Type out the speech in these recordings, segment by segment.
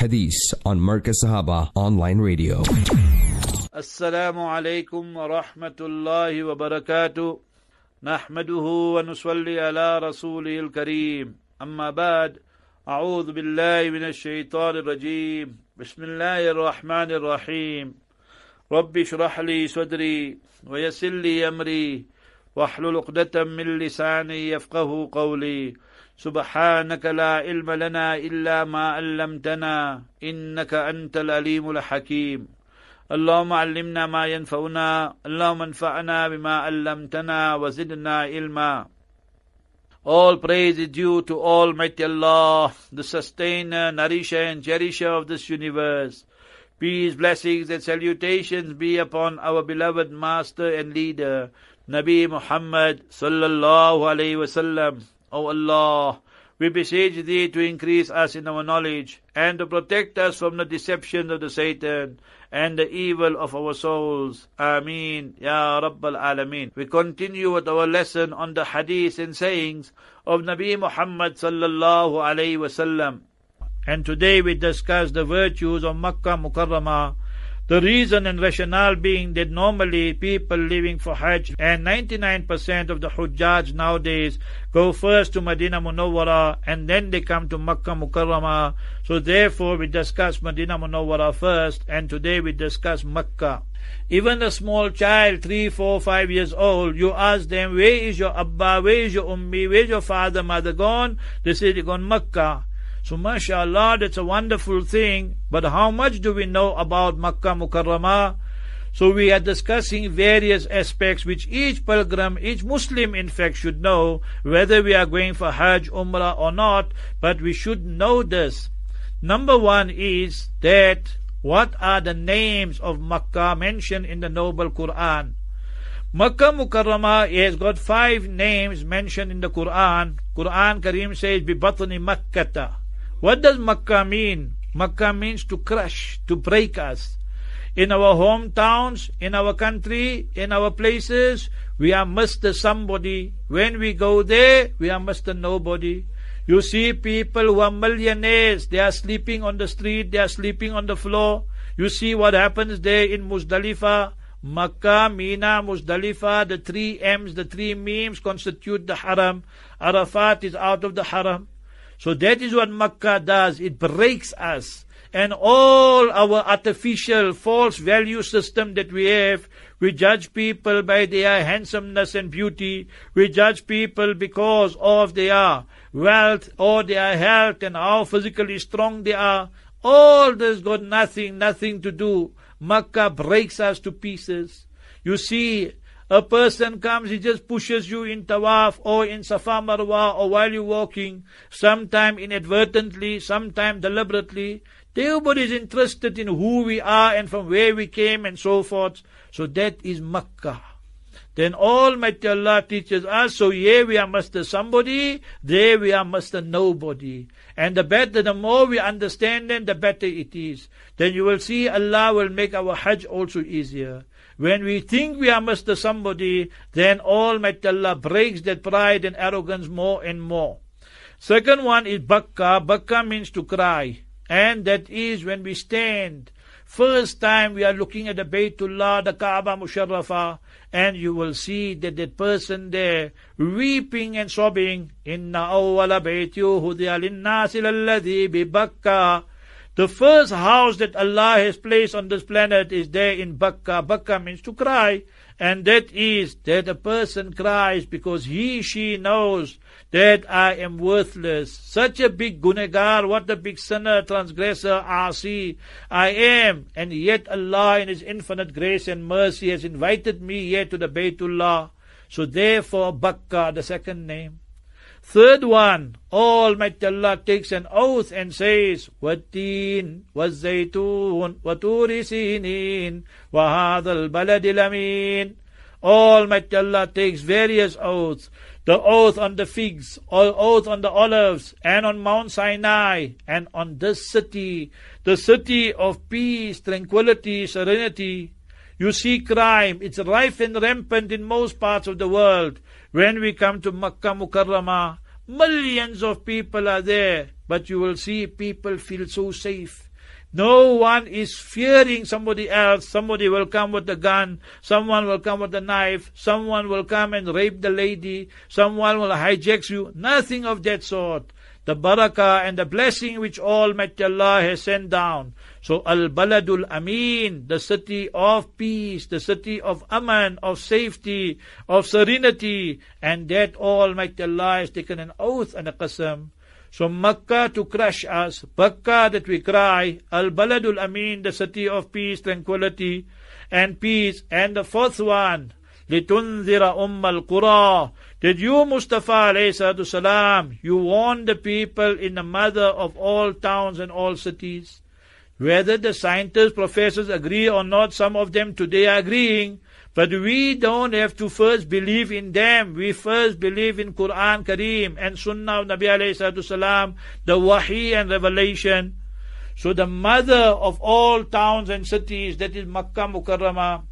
Hadith on Marcus Sahaba Online Radio. السلام عليكم ورحمة الله وبركاته نحمده ونصلي على رسوله الكريم أما بعد أعوذ بالله من الشيطان الرجيم بسم الله الرحمن الرحيم رب اشرح لي صدري ويسر لي أمري واحلل عقدة من لساني يفقه قولي سبحانك لا علم لنا إلا ما علمتنا إنك أنت العليم الحكيم اللهم علمنا ما ينفعنا اللهم انفعنا بما علمتنا وزدنا علما All praise is due to Almighty Allah, the sustainer, nourisher and cherisher of this universe. Peace, blessings and salutations be upon our beloved master and leader, Nabi Muhammad sallallahu alayhi wasallam. O Allah, we beseech thee to increase us in our knowledge and to protect us from the deception of the Satan and the evil of our souls. Ameen. Ya Rabbal Alameen. We continue with our lesson on the hadith and sayings of Nabi Muhammad sallallahu alayhi wasallam. And today we discuss the virtues of Makkah Mukarramah the reason and rationale being that normally people living for Hajj and 99% of the Hujjaj nowadays go first to Medina Munawwara and then they come to Makkah Mukarramah. So therefore we discuss Medina Munawwara first and today we discuss Makkah. Even a small child, three, four, five years old, you ask them, where is your Abba, where is your Ummi, where is your father, mother gone? They say they gone Makkah. So mashallah, that's a wonderful thing. But how much do we know about Makkah Mukarramah? So we are discussing various aspects which each pilgrim, each Muslim in fact should know, whether we are going for Hajj, Umrah or not, but we should know this. Number one is that what are the names of Makkah mentioned in the Noble Quran? Makkah Mukarramah has got five names mentioned in the Quran. Quran Kareem says, Bibatni Makkata. What does Makkah mean? Makkah means to crush, to break us. In our hometowns, in our country, in our places, we are Mr. Somebody. When we go there, we are Mr. Nobody. You see people who are millionaires, they are sleeping on the street, they are sleeping on the floor. You see what happens there in Muzdalifah. Makkah, Mina, Muzdalifah, the three M's, the three memes constitute the haram. Arafat is out of the haram. So that is what Makkah does. It breaks us. And all our artificial false value system that we have, we judge people by their handsomeness and beauty. We judge people because of their wealth or their health and how physically strong they are. All this got nothing, nothing to do. Makkah breaks us to pieces. You see, a person comes, he just pushes you in tawaf or in safa marwa or while you're walking, sometime inadvertently, sometime deliberately. Nobody is interested in who we are and from where we came and so forth. So that is Makkah. Then Almighty Allah teaches us, so here we are Master somebody, there we are Master nobody. And the better, the more we understand them, the better it is. Then you will see Allah will make our Hajj also easier. When we think we are Mr. Somebody, then Almighty Allah breaks that pride and arrogance more and more. Second one is Bakka. Bakka means to cry. And that is when we stand. First time we are looking at the Baytullah, the Kaaba Musharrafah, and you will see that that person there weeping and sobbing. Inna awwala bayti hudiya linnasi lalladhi bi Bakka. The first house that Allah has placed on this planet is there in Bakka. Bakka means to cry. And that is that a person cries because he, she knows that I am worthless. Such a big gunegar, what a big sinner, transgressor, asi I am. And yet Allah in His infinite grace and mercy has invited me here to the Baytullah. So therefore Bakka, the second name. Third one, Almighty Allah takes an oath and says, وَالتِّينِ وَالزَّيْتُونِ وَتُورِ سِينِينَ وَهَذَا الْبَلَدِ الْأَمِينَ Almighty Allah takes various oaths. The oath on the figs, or oath on the olives, and on Mount Sinai, and on this city, the city of peace, tranquility, serenity. You see crime, it's rife and rampant in most parts of the world. When we come to Makkah Mukarramah, Millions of people are there, but you will see people feel so safe. No one is fearing somebody else. Somebody will come with a gun. Someone will come with a knife. Someone will come and rape the lady. Someone will hijack you. Nothing of that sort. The barakah and the blessing which Almighty Allah has sent down. So Al Baladul Amin, the city of peace, the city of Aman, of safety, of serenity, and that Almighty Allah has taken an oath and a qasam. So Makkah to crush us, Makkah that we cry, Al Baladul Amin, the city of peace, tranquility, and peace. And the fourth one, لتنذر أم القرى Did you, Mustafa alayhi salam, you warn the people in the mother of all towns and all cities? Whether the scientists, professors agree or not, some of them today are agreeing, but we don't have to first believe in them. We first believe in Quran Kareem and Sunnah of Nabi alayhi salam, the Wahi and revelation. So the mother of all towns and cities, that is Makkah Mukarramah,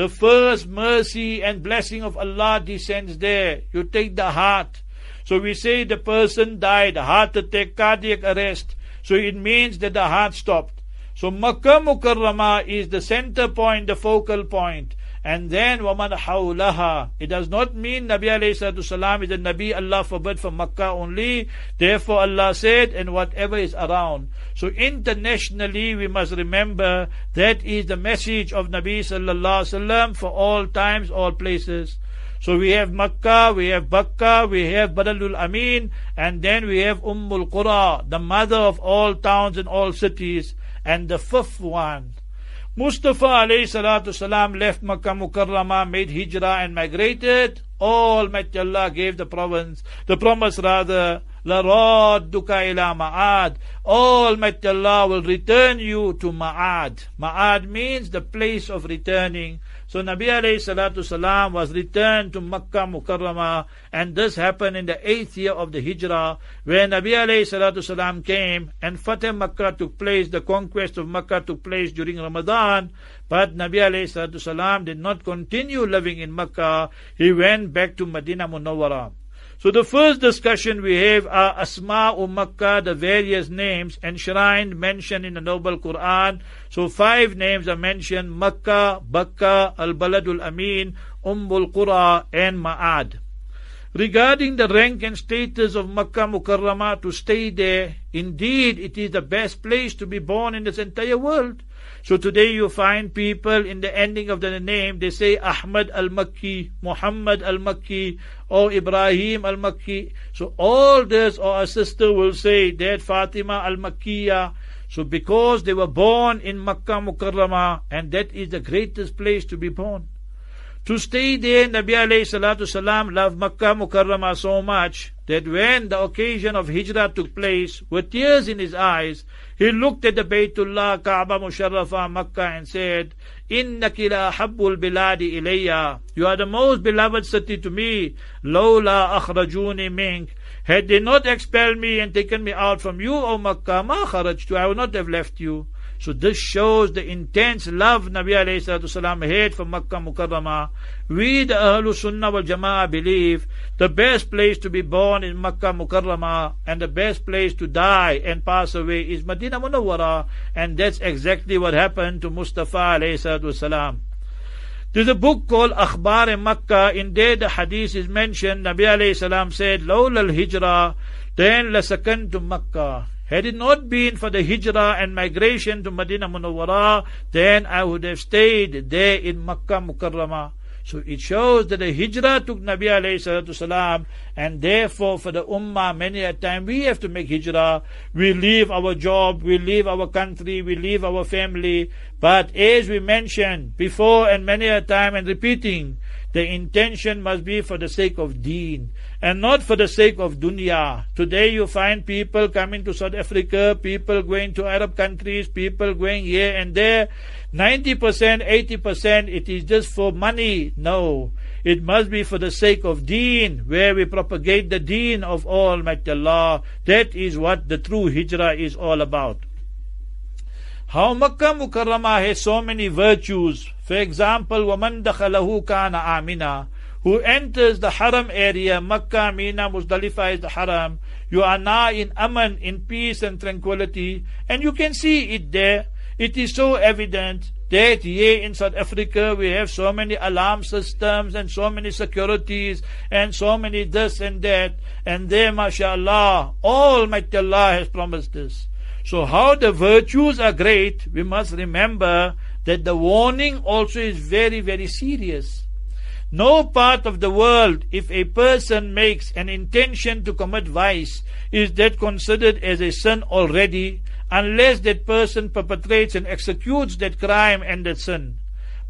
the first mercy and blessing of Allah descends there. You take the heart. So we say the person died, heart attack, cardiac arrest. So it means that the heart stopped. So Makkah Mukarramah is the center point, the focal point. And then وَمَنْ حَوْلَهَا It does not mean Nabi alayhi salam is the Nabi Allah forbid from Makkah only. Therefore Allah said, and whatever is around. So internationally we must remember that is the message of Nabi sallallahu sallam for all times, all places. So we have Makkah, we have Bakka, we have Baladul Amin, and then we have Ummul Qura, the mother of all towns and all cities. And the fifth one, Mustafa alayhi salam left Makkah Mukarramah, made hijrah and migrated. Almighty Allah gave the province, the promise rather, لَرَادُّكَ إِلَى مَعَادٍ Almighty Allah will return you to Ma'ad. Ma'ad means the place of returning. So Nabi alayhi salatu salam was returned to Makkah Mukarramah and this happened in the eighth year of the Hijrah where Nabi alayhi salatu salam came and Fateh Makkah took place, the conquest of Makkah took place during Ramadan. But Nabi alayhi salatu salam did not continue living in Makkah. He went back to Medina Munawwarah. So the first discussion we have are Asma Makkah, the various names enshrined, mentioned in the Noble Quran. So five names are mentioned, Makkah, Bakka, Al-Baladul Amin, Ummul Qura, and Ma'ad. Regarding the rank and status of Makkah Mukarramah to stay there, indeed it is the best place to be born in this entire world. So today you find people in the ending of the name, they say Ahmad al-Makki, Muhammad al-Makki, or Ibrahim al-Makki. So all this, or a sister will say that Fatima al-Makkiya. So because they were born in Makkah Mukarramah, and that is the greatest place to be born to stay there, Nabi alayhi salatu salam loved Makkah Mukarrama so much that when the occasion of Hijrah took place, with tears in his eyes, he looked at the Baytullah, Kaaba Musharrafah, Makkah and said, Inna kila habbul biladi ilayya. You are the most beloved city to me. Lawla akhrajuni mink. Had they not expelled me and taken me out from you, O Makkah, ma kharajtu. I would not have left you. So this shows the intense love Nabi alayhi Wasallam had for Makkah Mukarramah. We the Ahlul Sunnah wal Jama'ah believe the best place to be born is Makkah Mukarramah and the best place to die and pass away is Medina Munawwara and that's exactly what happened to Mustafa alayhi salam. There's a book called Akhbar Makkah. In there the hadith is mentioned. Nabi alayhi salam said, Lawla al-hijrah, then lasakantu Makkah. Had it not been for the hijrah and migration to Medina Munawwara, then I would have stayed there in Makkah Mukarramah. So it shows that the hijrah took Nabi alayhi salam, and therefore for the ummah, many a time we have to make hijrah. We leave our job, we leave our country, we leave our family. But as we mentioned before and many a time and repeating, the intention must be for the sake of deen and not for the sake of dunya. Today you find people coming to South Africa, people going to Arab countries, people going here and there. 90%, 80% it is just for money. No. It must be for the sake of deen, where we propagate the deen of Almighty Allah. That is what the true hijrah is all about. How Makkah Mukarramah has so many virtues. For example, وَمَنْ دَخَلَهُ كَانَ آمِنًا who enters the haram area, Makkah, Mina, Muzdalifah is the haram, you are now in aman, in peace and tranquility, and you can see it there. It is so evident that here in South Africa we have so many alarm systems and so many securities and so many this and that, and there, mashallah, Almighty Allah has promised this. So how the virtues are great, we must remember that the warning also is very, very serious No part of the world, if a person makes an intention to commit vice, is that considered as a sin already, unless that person perpetrates and executes that crime and that sin.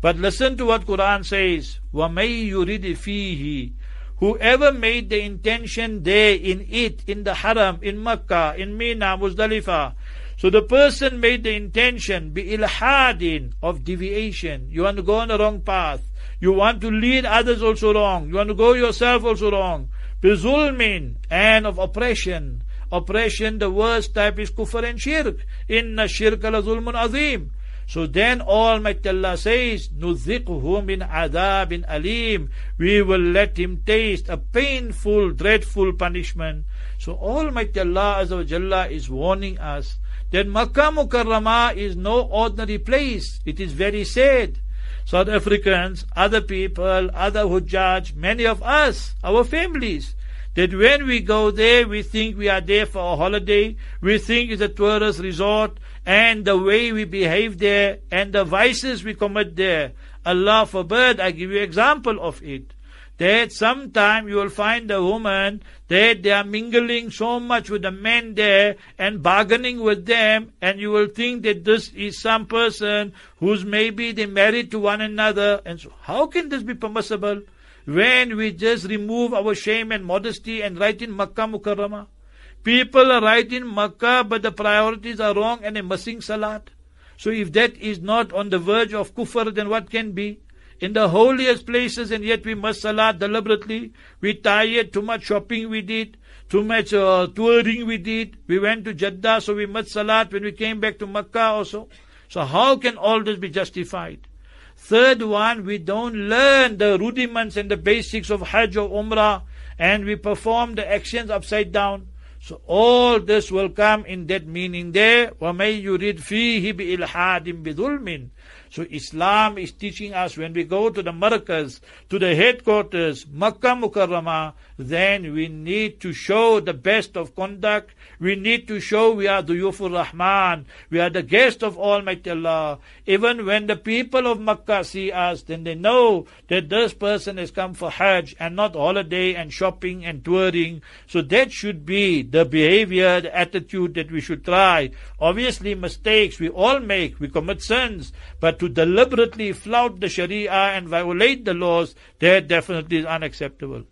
But listen to what Quran says, وَمَيْ يُرِدِ فِيهِ Whoever made the intention there in it, in the haram, in Makkah, in Mina, Muzdalifah, so the person made the intention, be ilhadin, of deviation. You want to go on the wrong path. You want to lead others also wrong. You want to go yourself also wrong. Bizulmin and of oppression. Oppression, the worst type is kufr and shirk. Inna shirka la zulmun azim. So then Almighty Allah says, نُذِقْهُ مِنْ عَذَابٍ alim. We will let him taste a painful, dreadful punishment. So Almighty Allah Azza wa Jalla is warning us that Makkah Mukarramah is no ordinary place. It is very sad. South Africans, other people, other Hujjaj, many of us, our families, that when we go there, we think we are there for a holiday, we think it's a tourist resort, and the way we behave there, and the vices we commit there. Allah forbid, I give you example of it that sometime you will find a woman that they are mingling so much with the men there and bargaining with them, and you will think that this is some person who's maybe they married to one another. And so, how can this be permissible when we just remove our shame and modesty and write in Makkah Mukarramah? People are right in Makkah, but the priorities are wrong and they're missing Salat. So if that is not on the verge of kufr, then what can be? in the holiest places, and yet we must salat deliberately. We tired, too much shopping we did, too much uh, touring we did. We went to Jeddah, so we must salat when we came back to Makkah also. So how can all this be justified? Third one, we don't learn the rudiments and the basics of Hajj or Umrah, and we perform the actions upside down. So all this will come in that meaning there. وَمَن يُرِدْ فِيهِ بِإِلْحَادٍ بِظُلْمٍ so Islam is teaching us when we go to the markaz, to the headquarters, Makkah Mukarramah, then we need to show the best of conduct. We need to show we are the Yufur Rahman. We are the guest of Almighty Allah. Even when the people of Makkah see us, then they know that this person has come for Hajj and not holiday and shopping and touring. So that should be the behavior, the attitude that we should try. Obviously mistakes we all make, we commit sins, but to deliberately flout the Sharia and violate the laws, that definitely is unacceptable.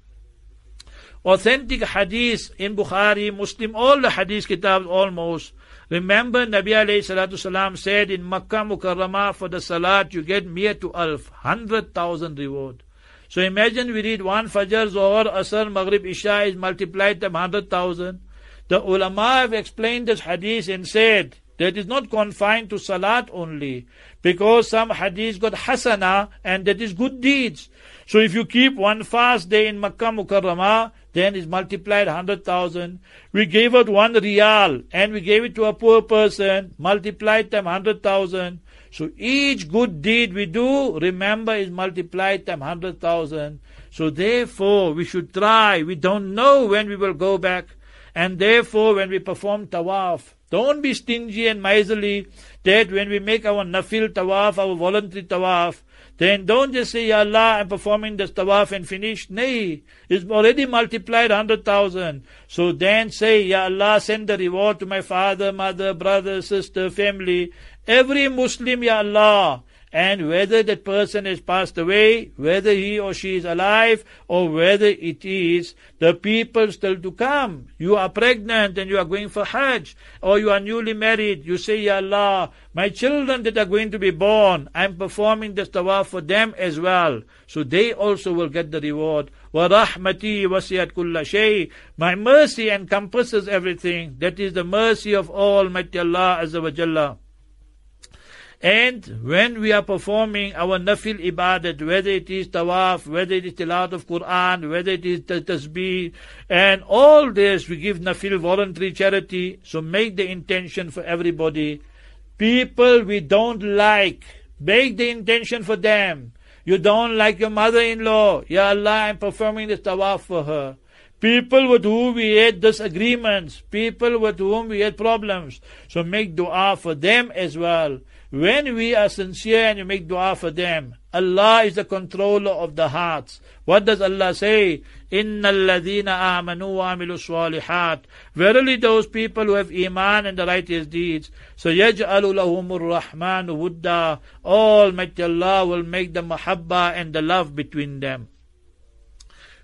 Authentic hadith in Bukhari, Muslim, all the hadith kitabs almost. Remember Nabi alayhi salatu salam said in Makkah Mukarramah for the salat you get mere to alf, hundred thousand reward. So imagine we read one Fajr, Zohar, Asr, Maghrib, Isha is multiplied times hundred thousand. The ulama have explained this hadith and said that is not confined to salat only because some hadith got hasana and that is good deeds. So if you keep one fast day in Makkah Mukarramah, then it's multiplied 100,000. We gave out one riyal and we gave it to a poor person, multiplied them 100,000. So each good deed we do, remember, is multiplied time 100,000. So therefore, we should try. We don't know when we will go back. And therefore, when we perform tawaf, don't be stingy and miserly that when we make our nafil tawaf, our voluntary tawaf, then don't just say, Ya Allah, I'm performing this tawaf and finished. Nay, it's already multiplied 100,000. So then say, Ya Allah, send the reward to my father, mother, brother, sister, family. Every Muslim, Ya Allah, and whether that person has passed away, whether he or she is alive, or whether it is the people still to come. You are pregnant and you are going for Hajj, or you are newly married. You say, Ya Allah, my children that are going to be born, I'm performing this tawaf for them as well. So they also will get the reward. وَرَحْمَتِي وَسِيَتْ كُلَّ شَيْءٍ My mercy encompasses everything. That is the mercy of Almighty Allah Azza wa Jalla. And when we are performing our nafil ibadat, whether it is tawaf, whether it is tilawat of Quran, whether it is tasbih, and all this, we give nafil voluntary charity. So make the intention for everybody. People we don't like, make the intention for them. You don't like your mother-in-law. Ya Allah, I'm performing this tawaf for her. People with whom we had disagreements, people with whom we had problems. So make dua for them as well. When we are sincere and we make dua for them, Allah is the controller of the hearts. What does Allah say? Inna alladhina amanu wa amilu. Verily those people who have iman and the righteous deeds. So yaj'alu lahumur rahmanu wudda. Almighty Allah will make the mahabba and the love between them.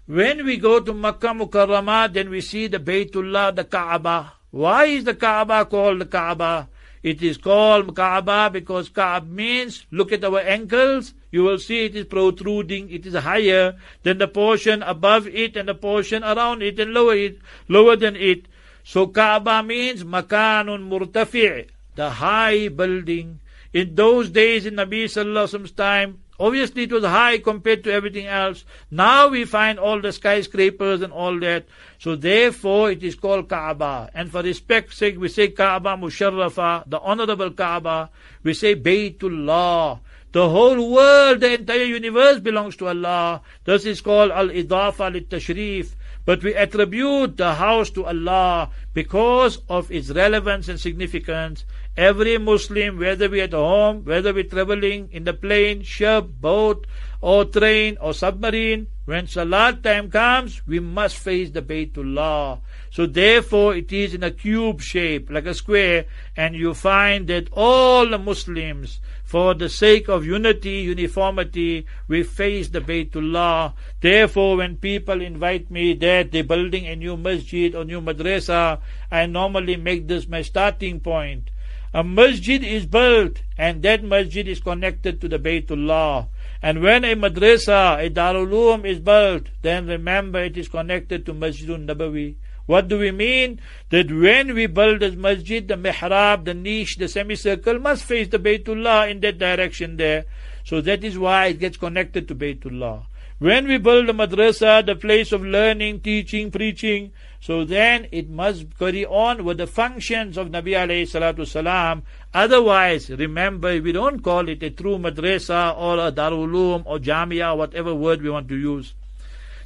When we go to Makkah Mukarramah, then we see the Baytullah, the Kaaba. Why is the Kaaba called the Kaaba? It is called Kaaba because Kaab means look at our ankles. You will see it is protruding. It is higher than the portion above it and the portion around it and lower it, lower than it. So Kaaba means Makanun Murtafi', the high building. In those days in Nabi Sallallahu Alaihi Wasallam's time, Obviously, it was high compared to everything else. Now we find all the skyscrapers and all that. So therefore, it is called Kaaba. And for respect's sake, we say Kaaba Musharrafa, the honorable Kaaba. We say Baytullah. The whole world, the entire universe belongs to Allah. This is called Al-Idafa Lit-Tashrif. But we attribute the house to Allah because of its relevance and significance. Every Muslim, whether we at home, whether we're traveling in the plane, ship, boat, or train, or submarine, when Salat time comes, we must face the Baytullah. So therefore it is in a cube shape, like a square, and you find that all the Muslims, for the sake of unity, uniformity, we face the Baytullah. Therefore, when people invite me that they're building a new masjid or new madrasa, I normally make this my starting point. A masjid is built, and that masjid is connected to the Baytullah. And when a madrasa, a Darul is built, then remember it is connected to Masjidun Nabawi. What do we mean? That when we build this masjid, the mihrab, the niche, the semicircle must face the Baytullah in that direction there. So that is why it gets connected to Baytullah. When we build a madrasa, the place of learning, teaching, preaching, so then it must carry on with the functions of Nabi alayhi salatu salam. Otherwise, remember, we don't call it a true madrasa or a darulum or jamia, whatever word we want to use.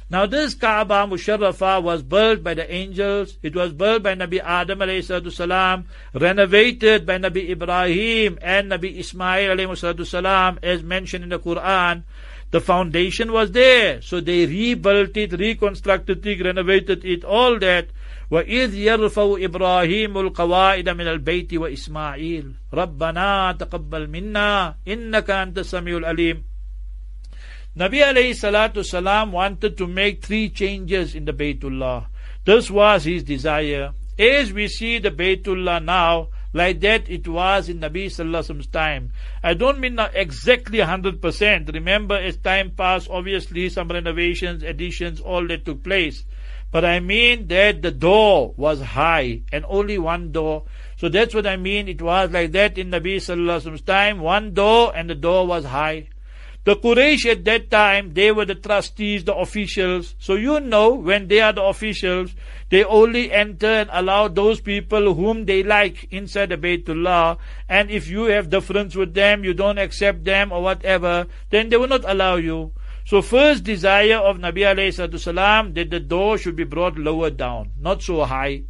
Now this Kaaba Musharrafa was built by the angels. It was built by Nabi Adam alayhi salam, renovated by Nabi Ibrahim and Nabi Ismail alayhi salam, as mentioned in the Quran. The foundation was there. So they rebuilt it, reconstructed it, renovated it, all that. وإذ يرفع إبراهيم القواعد من البيت وإسماعيل ربنا تقبل منا إنك أنت السميع العليم Nabi alayhi salatu salam wanted to make three changes in the Baytullah. This was his desire. As we see the Baytullah now, like that it was in Nabi Sallallahu time. I don't mean exactly 100%. Remember, as time passed, obviously some renovations, additions, all that took place. But I mean that the door was high and only one door. So that's what I mean. It was like that in Nabi Sallallahu time. One door and the door was high. The Quraysh at that time, they were the trustees, the officials. So you know, when they are the officials, they only enter and allow those people whom they like inside the Baytullah. And if you have difference with them, you don't accept them or whatever, then they will not allow you. So first desire of Nabi alayhi salam that the door should be brought lower down, not so high.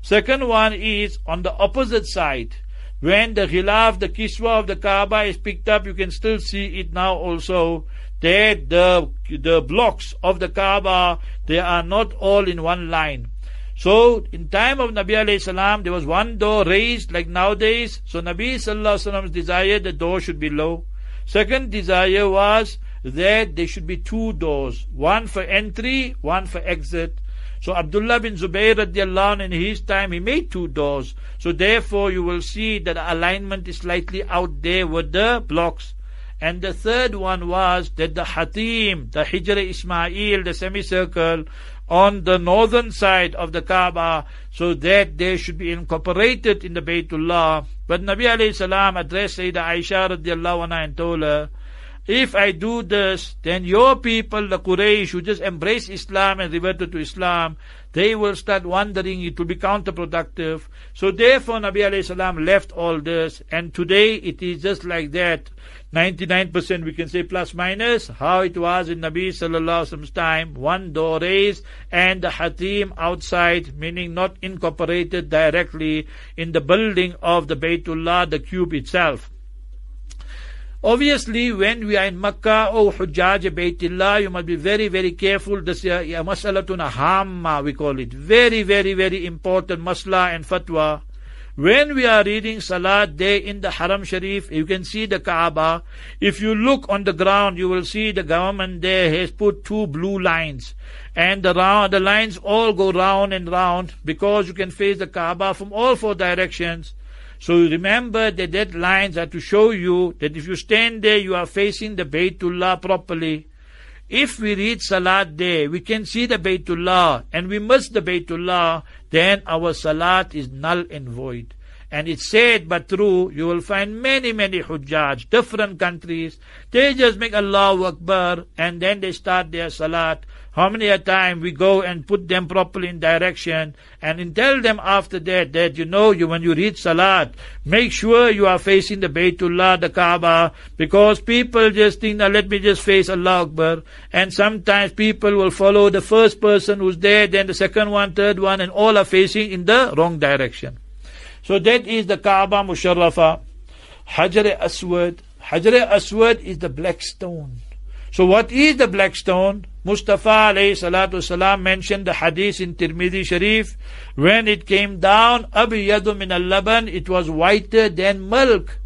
Second one is on the opposite side. When the ghilaf, the kiswa of the Kaaba is picked up, you can still see it now also that the, the blocks of the Kaaba, they are not all in one line. So, in time of Nabi alayhi salam, there was one door raised like nowadays. So, Nabi sallallahu alayhi desire the door should be low. Second desire was that there should be two doors, one for entry, one for exit. So Abdullah bin Zubayr radiallahu in his time, he made two doors. So therefore you will see that the alignment is slightly out there with the blocks. And the third one was that the Hatim, the Hijr Ismail, the semicircle, on the northern side of the Kaaba so that they should be incorporated in the Baytullah. But Nabi alayhi salam addressed Sayyidah Aisha radiallahu anha and told her, if I do this, then your people, the Quraysh, who just embrace Islam and reverted to Islam, they will start wondering, it will be counterproductive. So therefore, Nabi salam left all this, and today it is just like that. 99% we can say plus minus, how it was in Nabi sallallahu alaihi time, one door raised and the hatim outside, meaning not incorporated directly in the building of the Baytullah, the cube itself. Obviously, when we are in Makkah or oh, Hujjaj Baytillah, you must be very, very careful. This uh, is a masalatun hamma, we call it. Very, very, very important masla and fatwa. When we are reading Salat there in the Haram Sharif, you can see the Kaaba. If you look on the ground, you will see the government there has put two blue lines. And the, round, the lines all go round and round because you can face the Kaaba from all four directions. So remember that that lines are to show you that if you stand there, you are facing the Baytullah properly. If we read Salat there, we can see the Baytullah and we miss the Baytullah, then our Salat is null and void. And it's said but true, you will find many, many Hujjaj, different countries, they just make Allahu Akbar and then they start their Salat how many a time we go and put them properly in direction and tell them after that that you know you when you read Salat, make sure you are facing the Baytullah, the Kaaba, because people just think that let me just face Allah Akbar. And sometimes people will follow the first person who's there, then the second one, third one, and all are facing in the wrong direction. So that is the Kaaba Musharrafa. Hajar Aswad. Hajar Aswad is the black stone. So what is the black stone? Mustafa alayhi salatu salam mentioned the hadith in Tirmidhi Sharif. When it came down, abiyadu min al-laban, it was whiter than milk.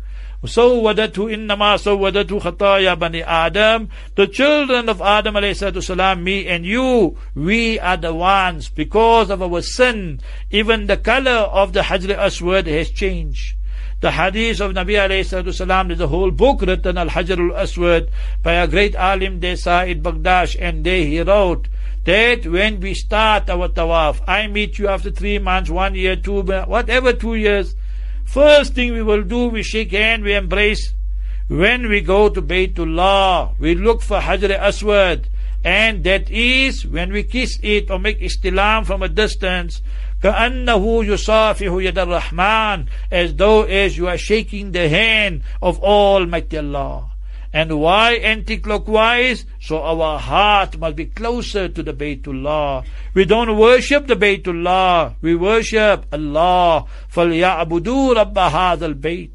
سودته إنما سودته خطايا بني Adam. The children of Adam alayhi salatu salam, me and you, we are the ones, because of our sin, even the color of the Hajr Aswad has changed the hadith of Nabi alayhi salam. There's a whole book written, Al Hajar al Aswad, by a great alim, there, Sa'id Bagdash, and there he wrote that when we start our tawaf, I meet you after three months, one year, two, whatever two years, first thing we will do, we shake hand, we embrace. When we go to Baytullah, we look for Hajar Aswad, and that is when we kiss it or make istilam from a distance, كأنه يصافح يد الرحمن as though as you are shaking the hand of Almighty Allah. And why anti-clockwise? So our heart must be closer to the Baytullah. We don't worship the Baytullah. We worship Allah. فَلْيَعْبُدُوا رَبَّ هَذَا الْبَيْتِ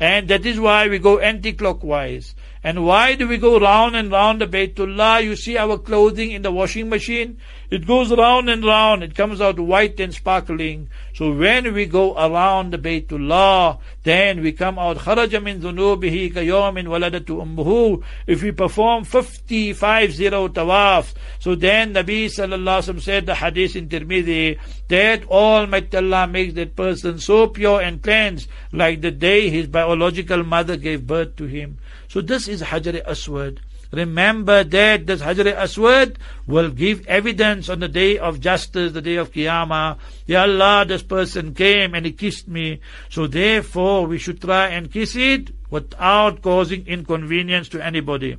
And that is why we go anti-clockwise. And why do we go round and round the Baytullah? You see our clothing in the washing machine? It goes round and round. It comes out white and sparkling. So when we go around the Baytullah, then we come out kharaja min dhunubihi kayomin waladatu ummuhu. If we perform 50, 50 tawafs, so then Nabi sallallahu alaihi wasallam said the hadith in Tirmidhi, that Almighty Allah makes that person so pure and cleansed, like the day his biological mother gave birth to him. So this is Hajar Aswad. Remember that this Hajar Aswad will give evidence on the day of justice, the day of Qiyamah. Ya Allah, this person came and he kissed me. So therefore we should try and kiss it without causing inconvenience to anybody.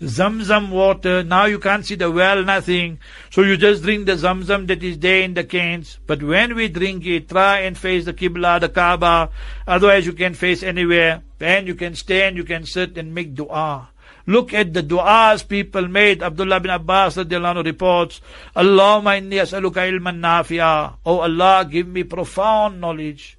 Zamzam water. Now you can't see the well, nothing. So you just drink the Zamzam that is there in the cans. But when we drink it, try and face the Qibla, the Kaaba. Otherwise you can face anywhere. And you can stand, you can sit and make dua. Look at the du'as people made. Abdullah bin Abbas radiallahu reports, Allahumma inni as'aluka ilman nafi'a. Oh Allah, give me profound knowledge.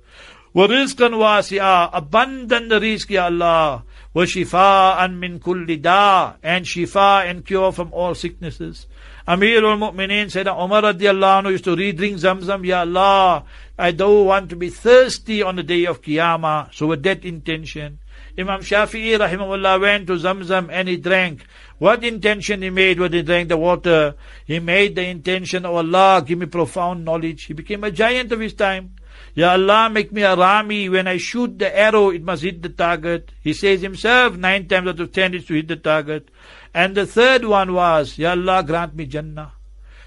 وَرِزْقًا وَاسِعًا Abundant rizq, Ya Allah. وَشِفَاءً مِّن كُلِّ دَاءٍ And shifa and cure from all sicknesses. Amir al-Mu'mineen said, Umar radiallahu anhu used to read, drink Zamzam, Ya Allah, I don't want to be thirsty on the day of Qiyamah. So with that intention, Imam Shafi'i rahimahullah went to Zamzam and he drank. What intention he made when he drank the water? He made the intention, of Allah, give me profound knowledge. He became a giant of his time. Ya Allah, make me a Rami. When I shoot the arrow, it must hit the target. He says himself, nine times out of ten, it's to hit the target. And the third one was, Ya Allah, grant me Jannah.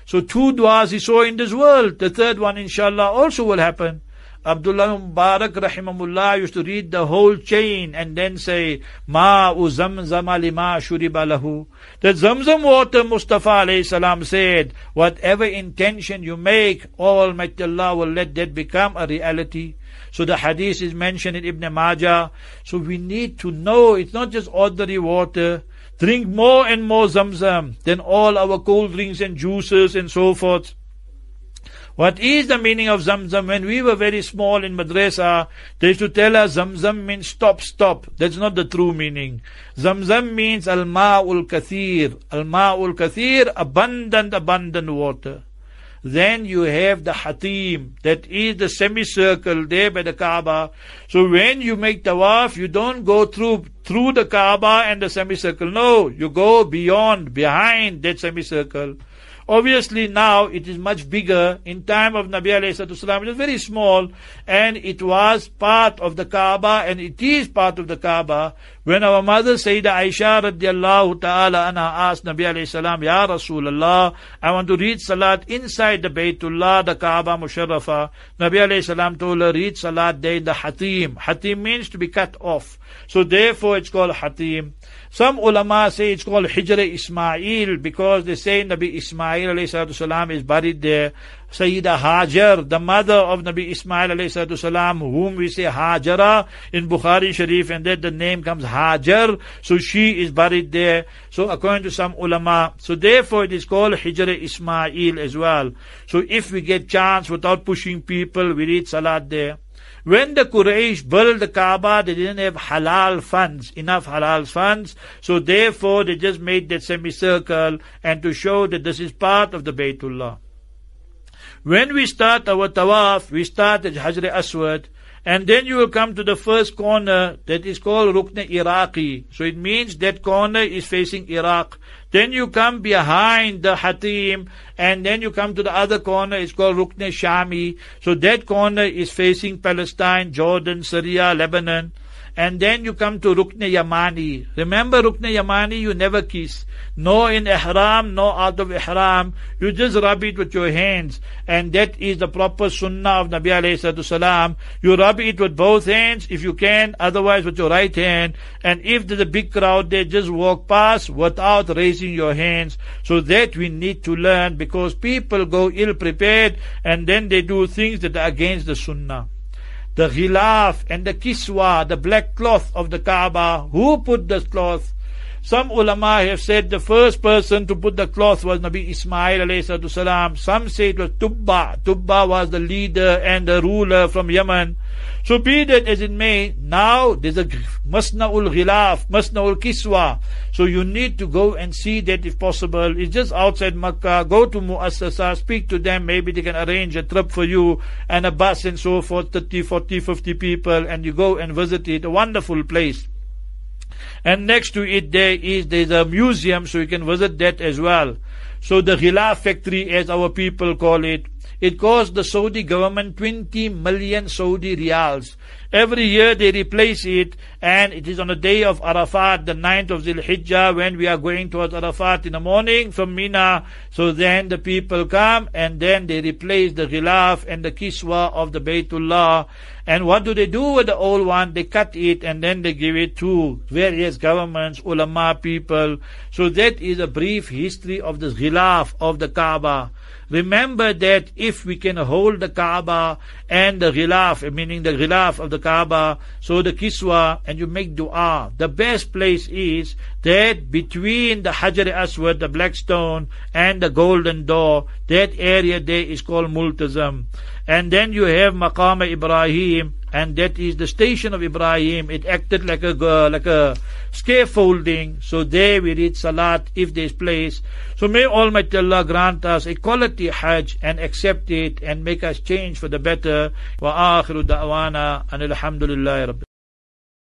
So two du'as he saw in this world. The third one, inshallah, also will happen. Abdullah Mubarak rahimahullah used to read the whole chain and then say, Ma zamzam lima shuriba lahu. The zamzam water, Mustafa alayhi salam said, whatever intention you make, Almighty Allah will let that become a reality. So the hadith is mentioned in Ibn Majah. So we need to know it's not just ordinary water. Drink more and more zamzam than all our cold drinks and juices and so forth. What is the meaning of Zamzam? When we were very small in madrasa, they used to tell us Zamzam means stop, stop. That's not the true meaning. Zamzam means al-ma'ul kathir. Al-ma'ul kathir, abundant, abundant water. Then you have the hatim, that is the semicircle there by the Kaaba. So when you make tawaf, you don't go through through the Kaaba and the semicircle. No, you go beyond, behind that semicircle. Obviously now it is much bigger. In time of Nabi alayhi it was very small and it was part of the Kaaba and it is part of the Kaaba. When our mother Sayyidah Aisha radiallahu ta'ala anha asked Nabi alayhi salam, Ya Rasulullah, I want to read Salat inside the Baytullah, the Kaaba Musharrafa. Nabi alayhi salam told her, read Salat there in the Hatim. Hatim means to be cut off. So therefore it's called Hatim. Some ulama say it's called Hijr Ismail because they say Nabi Ismail salam is buried there. Sayyida Hajar, the mother of Nabi Ismail salam, whom we say Hajara in Bukhari Sharif, and that the name comes Hajar, so she is buried there. So according to some ulama, so therefore it is called Hijr Ismail as well. So if we get chance without pushing people, we read Salat there. When the Quraysh built the Kaaba, they didn't have halal funds, enough halal funds, so therefore they just made that semicircle and to show that this is part of the Baytullah. When we start our tawaf, we start at Hajr Aswad, and then you will come to the first corner that is called Rukn Iraqi. So it means that corner is facing Iraq. Then you come behind the Hatim, and then you come to the other corner, it's called Rukn Shami. So that corner is facing Palestine, Jordan, Syria, Lebanon. And then you come to Rukn Yamani. Remember Rukn Yamani, you never kiss. No in ihram, no out of ihram. You just rub it with your hands. And that is the proper sunnah of Nabi alayhi salam. You rub it with both hands if you can, otherwise with your right hand. And if there's a big crowd there, just walk past without raising your hands. So that we need to learn because people go ill prepared and then they do things that are against the sunnah the ghilaf and the kiswa, the black cloth of the Kaaba. Who put this cloth? Some ulama have said the first person to put the cloth was Nabi Ismail alayhi salam. Some say it was Tubba. Tubba was the leader and the ruler from Yemen. So be that as it may, now there's a Masna'ul Ghilaf, Masna'ul Kiswa. So you need to go and see that if possible. It's just outside Makkah. Go to Muassasa, speak to them. Maybe they can arrange a trip for you and a bus and so forth, 30, 40, 50 people, and you go and visit it. A wonderful place. And next to it there is there's a museum, so you can visit that as well. So the Ghilaf factory, as our people call it, it cost the Saudi government 20 million Saudi riyals. Every year they replace it, and it is on the day of Arafat, the 9th of Zil Hijjah, when we are going towards Arafat in the morning from Mina. So then the people come, and then they replace the ghilaf and the kiswa of the Baytullah. And what do they do with the old one? They cut it and then they give it to various governments, ulama people. So that is a brief history of the ghilaf of the Kaaba. Remember that if we can hold the Kaaba and the ghilaf, meaning the ghilaf of the Kaaba, so the kiswa, and you make dua, the best place is that between the Hajar Aswad, the black stone, and the golden door, that area there is called Multazam. And then you have Maqam Ibrahim, and that is the station of Ibrahim. It acted like a like a scaffolding. So there we read Salat if there's place. So may Almighty Allah grant us a quality Hajj and accept it and make us change for the better. Wa akhiru da'wana and alhamdulillah